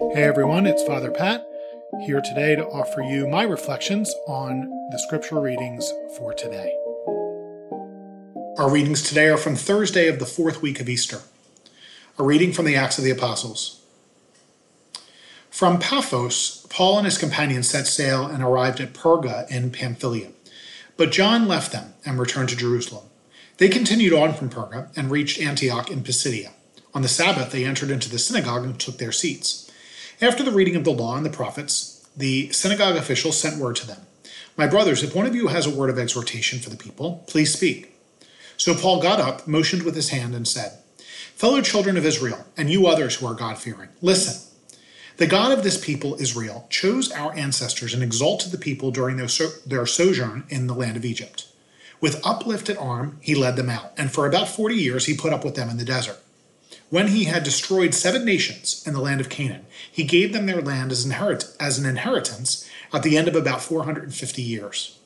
Hey everyone, it's Father Pat here today to offer you my reflections on the scripture readings for today. Our readings today are from Thursday of the fourth week of Easter. A reading from the Acts of the Apostles. From Paphos, Paul and his companions set sail and arrived at Perga in Pamphylia. But John left them and returned to Jerusalem. They continued on from Perga and reached Antioch in Pisidia. On the Sabbath, they entered into the synagogue and took their seats. After the reading of the law and the prophets, the synagogue officials sent word to them My brothers, if one of you has a word of exhortation for the people, please speak. So Paul got up, motioned with his hand, and said, Fellow children of Israel, and you others who are God fearing, listen. The God of this people, Israel, chose our ancestors and exalted the people during their, so- their sojourn in the land of Egypt. With uplifted arm, he led them out, and for about 40 years he put up with them in the desert. When he had destroyed seven nations in the land of Canaan, he gave them their land as, inherit- as an inheritance at the end of about 450 years.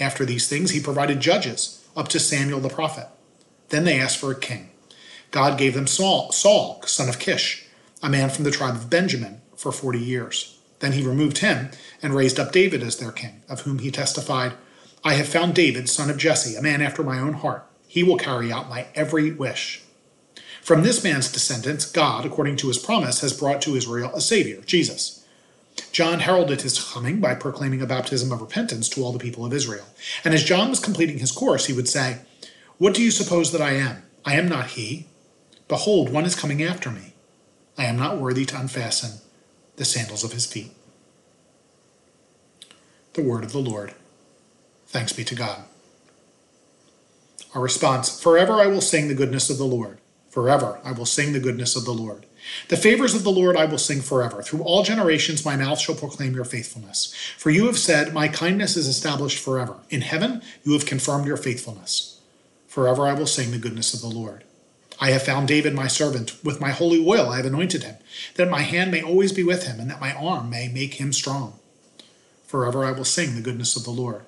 After these things, he provided judges up to Samuel the prophet. Then they asked for a king. God gave them Saul, Saul, son of Kish, a man from the tribe of Benjamin, for 40 years. Then he removed him and raised up David as their king, of whom he testified, I have found David, son of Jesse, a man after my own heart. He will carry out my every wish. From this man's descendants, God, according to his promise, has brought to Israel a Savior, Jesus. John heralded his coming by proclaiming a baptism of repentance to all the people of Israel. And as John was completing his course, he would say, What do you suppose that I am? I am not he. Behold, one is coming after me. I am not worthy to unfasten the sandals of his feet. The word of the Lord. Thanks be to God. Our response Forever I will sing the goodness of the Lord. Forever I will sing the goodness of the Lord. The favors of the Lord I will sing forever. Through all generations my mouth shall proclaim your faithfulness. For you have said, My kindness is established forever. In heaven you have confirmed your faithfulness. Forever I will sing the goodness of the Lord. I have found David my servant. With my holy oil I have anointed him, that my hand may always be with him, and that my arm may make him strong. Forever I will sing the goodness of the Lord.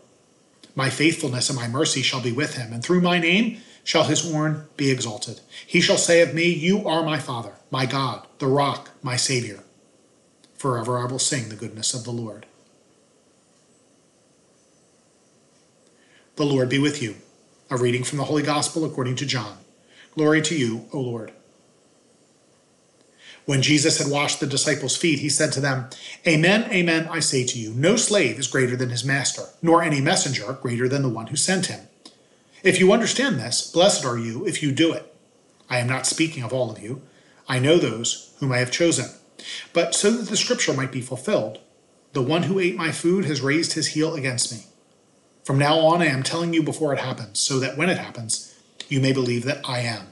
My faithfulness and my mercy shall be with him, and through my name shall his horn be exalted. He shall say of me, You are my Father, my God, the rock, my Savior. Forever I will sing the goodness of the Lord. The Lord be with you. A reading from the Holy Gospel according to John. Glory to you, O Lord. When Jesus had washed the disciples' feet, he said to them, Amen, amen, I say to you, no slave is greater than his master, nor any messenger greater than the one who sent him. If you understand this, blessed are you if you do it. I am not speaking of all of you. I know those whom I have chosen. But so that the scripture might be fulfilled, the one who ate my food has raised his heel against me. From now on, I am telling you before it happens, so that when it happens, you may believe that I am.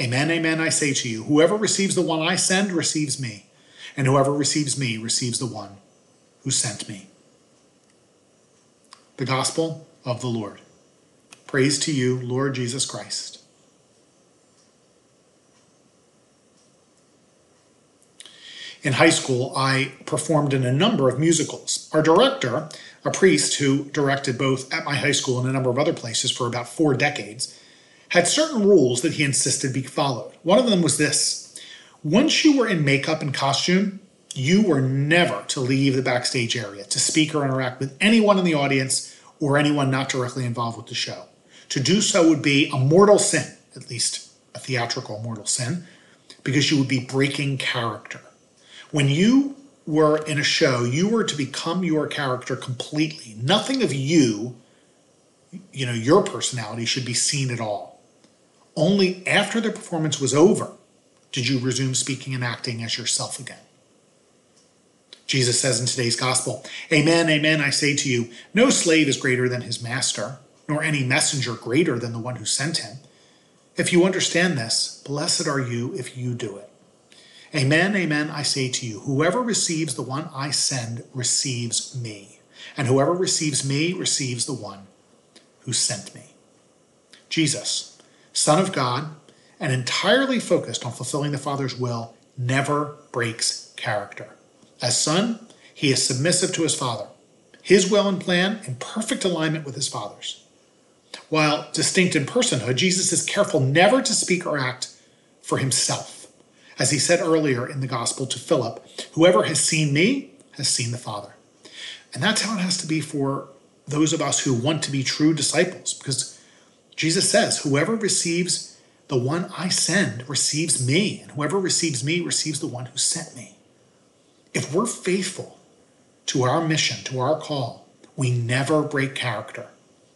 Amen, amen, I say to you, whoever receives the one I send receives me, and whoever receives me receives the one who sent me. The Gospel of the Lord. Praise to you, Lord Jesus Christ. In high school, I performed in a number of musicals. Our director, a priest who directed both at my high school and a number of other places for about four decades, had certain rules that he insisted be followed. One of them was this once you were in makeup and costume, you were never to leave the backstage area to speak or interact with anyone in the audience or anyone not directly involved with the show. To do so would be a mortal sin, at least a theatrical mortal sin, because you would be breaking character. When you were in a show, you were to become your character completely. Nothing of you, you know, your personality should be seen at all. Only after the performance was over did you resume speaking and acting as yourself again. Jesus says in today's gospel, Amen, amen, I say to you, no slave is greater than his master nor any messenger greater than the one who sent him. If you understand this, blessed are you if you do it. Amen, amen, I say to you, whoever receives the one I send receives me, and whoever receives me receives the one who sent me. Jesus, Son of God, and entirely focused on fulfilling the Father's will, never breaks character. As Son, he is submissive to his Father, his will and plan in perfect alignment with his Father's. While distinct in personhood, Jesus is careful never to speak or act for himself. As he said earlier in the gospel to Philip, whoever has seen me has seen the Father. And that's how it has to be for those of us who want to be true disciples, because Jesus says, whoever receives the one I send receives me, and whoever receives me receives the one who sent me. If we're faithful to our mission, to our call, we never break character.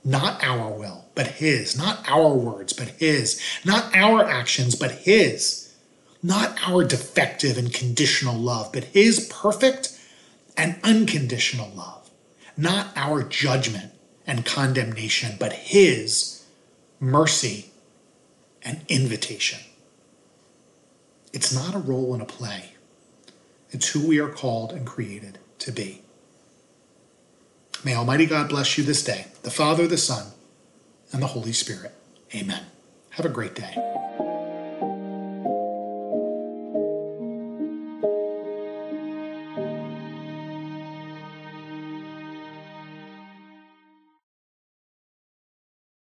Not our will, but His. Not our words, but His. Not our actions, but His. Not our defective and conditional love, but His perfect and unconditional love. Not our judgment and condemnation, but His mercy and invitation. It's not a role in a play. It's who we are called and created to be. May Almighty God bless you this day, the Father, the Son, and the Holy Spirit. Amen. Have a great day.